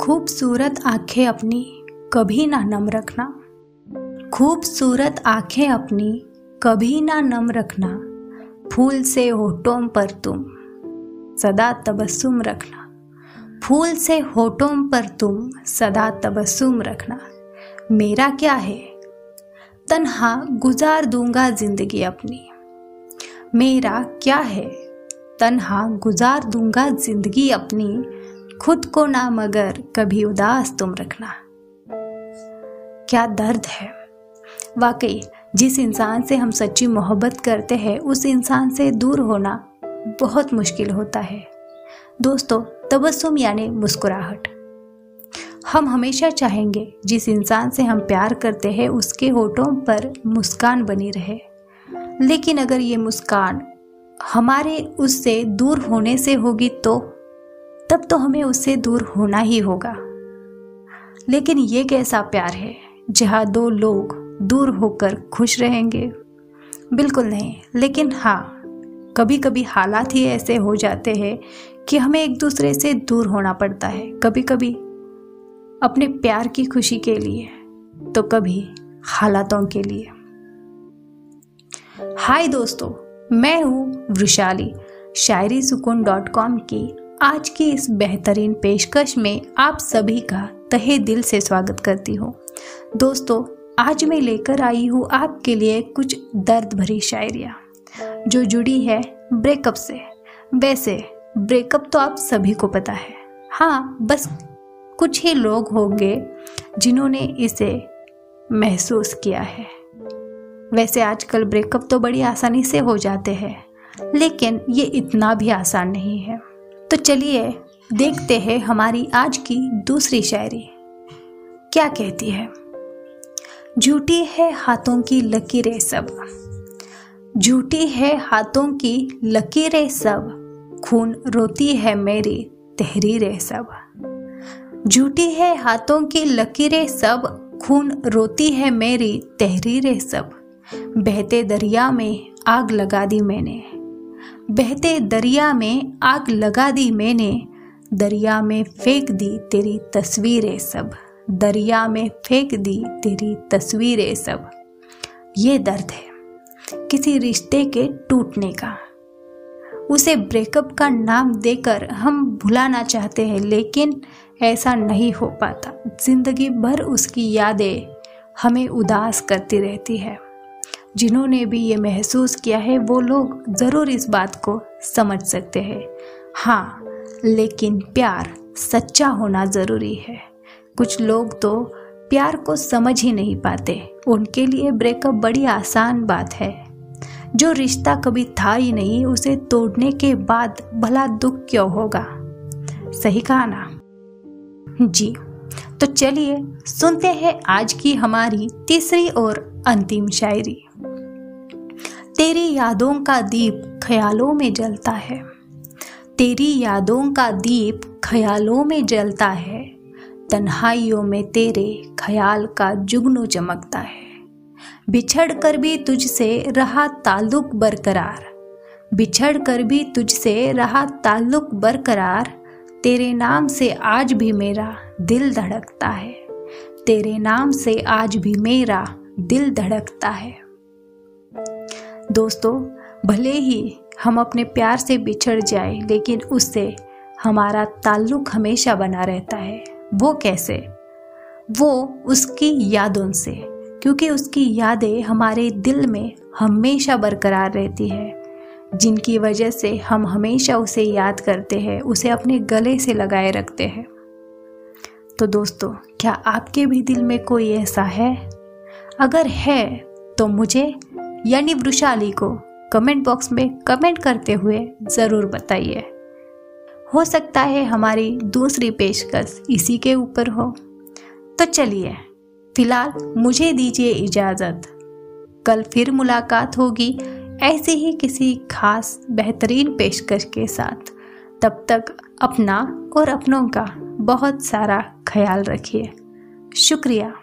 खूबसूरत आँखें अपनी कभी ना नम रखना। खूबसूरत आँखें अपनी कभी ना नम रखना। फूल से होठों पर तुम सदा तबस्सुम रखना। फूल से होठों पर तुम सदा तबस्सुम रखना। मेरा क्या है? तन्हा गुजार दूँगा ज़िंदगी अपनी। मेरा क्या है? तन्हा गुजार दूँगा ज़िंदगी अपनी। खुद को ना मगर कभी उदास तुम रखना। क्या दर्द है? वाकई, जिस इंसान से हम सच्ची मोहब्बत करते हैं, उस इंसान से दूर होना बहुत मुश्किल होता है। दोस्तों, तबस्सुम यानी मुस्कुराहट। हम हमेशा चाहेंगे, जिस इंसान से हम प्यार करते हैं, उसके होठों पर मुस्कान बनी रहे। लेकिन अगर ये मुस्कान हमारे उससे दूर होने से होगी तो तब तो हमें उससे दूर होना ही होगा। लेकिन ये कैसा प्यार है, जहाँ दो लोग दूर होकर खुश रहेंगे? बिल्कुल नहीं, लेकिन हाँ कभी कभी हालात ही ऐसे हो जाते हैं कि हमें एक दूसरे से दूर होना पड़ता है कभी कभी अपने प्यार की खुशी के लिए तो कभी हालातों के लिए। हाय दोस्तों, मैं हूँ वृशाली शायरी सुकून डॉट कॉम की आज की इस बेहतरीन पेशकश में आप सभी का तहे दिल से स्वागत करती हूँ। दोस्तों, आज मैं लेकर आई हूँ आपके लिए कुछ दर्द भरी शायरिया। जो जुड़ी है ब्रेकअप से। वैसे, ब्रेकअप तो आप सभी को पता है। हाँ बस कुछ ही लोग होंगे जिन्होंने इसे महसूस किया है। वैसे आजकल ब्रेकअप तो बड़ी आसानी से हो जाते हैं, लेकिन ये इतना भी आसान नहीं है। तो चलिए, देखते हैं हमारी आज की दूसरी शायरी। क्या कहती है? झूठी है हाथों की लकीरें सब। झूठी है हाथों की लकीरें सब। खून रोती है मेरी तहरीरें सब। झूठी है हाथों की लकीरें सब। खून रोती है मेरी तहरीरें सब। बहते दरिया में आग लगा दी मैंने। बहते दरिया में आग लगा दी मैंने। दरिया में फेंक दी तेरी तस्वीरें सब। दरिया में फेंक दी तेरी तस्वीरें सब। ये दर्द है किसी रिश्ते के टूटने का। उसे ब्रेकअप का नाम देकर हम भुलाना चाहते हैं, लेकिन ऐसा नहीं हो पाता। ज़िंदगी भर उसकी यादें हमें उदास करती रहती है। जिन्होंने भी ये महसूस किया है, वो लोग ज़रूर इस बात को समझ सकते हैं। हाँ लेकिन प्यार सच्चा होना ज़रूरी है। कुछ लोग तो प्यार को समझ ही नहीं पाते। उनके लिए ब्रेकअप बड़ी आसान बात है। जो रिश्ता कभी था ही नहीं, उसे तोड़ने के बाद भला दुख क्यों होगा? सही कहा ना? जी। तो चलिए, सुनते हैं आज की हमारी तीसरी और अंतिम शायरी। तेरी यादों का दीप ख्यालों में जलता है। तेरी यादों का दीप ख्यालों में जलता है। तन्हाइयों में तेरे ख्याल का जुगनू चमकता है। बिछड़ कर भी तुझसे रहा ताल्लुक बरकरार। बिछड़ कर भी तुझसे रहा ताल्लुक बरकरार। तेरे नाम से आज भी मेरा दिल धड़कता है। तेरे नाम से आज भी मेरा दिल धड़कता है। दोस्तों, भले ही हम अपने प्यार से बिछड़ जाए, लेकिन उससे हमारा ताल्लुक हमेशा बना रहता है। वो कैसे? वो उसकी यादों से, क्योंकि उसकी यादें हमारे दिल में हमेशा बरकरार रहती है। जिनकी वजह से हम हमेशा उसे याद करते हैं, उसे अपने गले से लगाए रखते हैं। तो दोस्तों, क्या आपके भी दिल में कोई ऐसा है? अगर है तो मुझे यानी वृशाली को कमेंट बॉक्स में कमेंट करते हुए ज़रूर बताइए। हो सकता है हमारी दूसरी पेशकश इसी के ऊपर हो। तो चलिए, फ़िलहाल मुझे दीजिए इजाज़त। कल फिर मुलाकात होगी ऐसे ही किसी खास बेहतरीन पेशकश के साथ। तब तक अपना और अपनों का बहुत सारा ख्याल रखिए। शुक्रिया।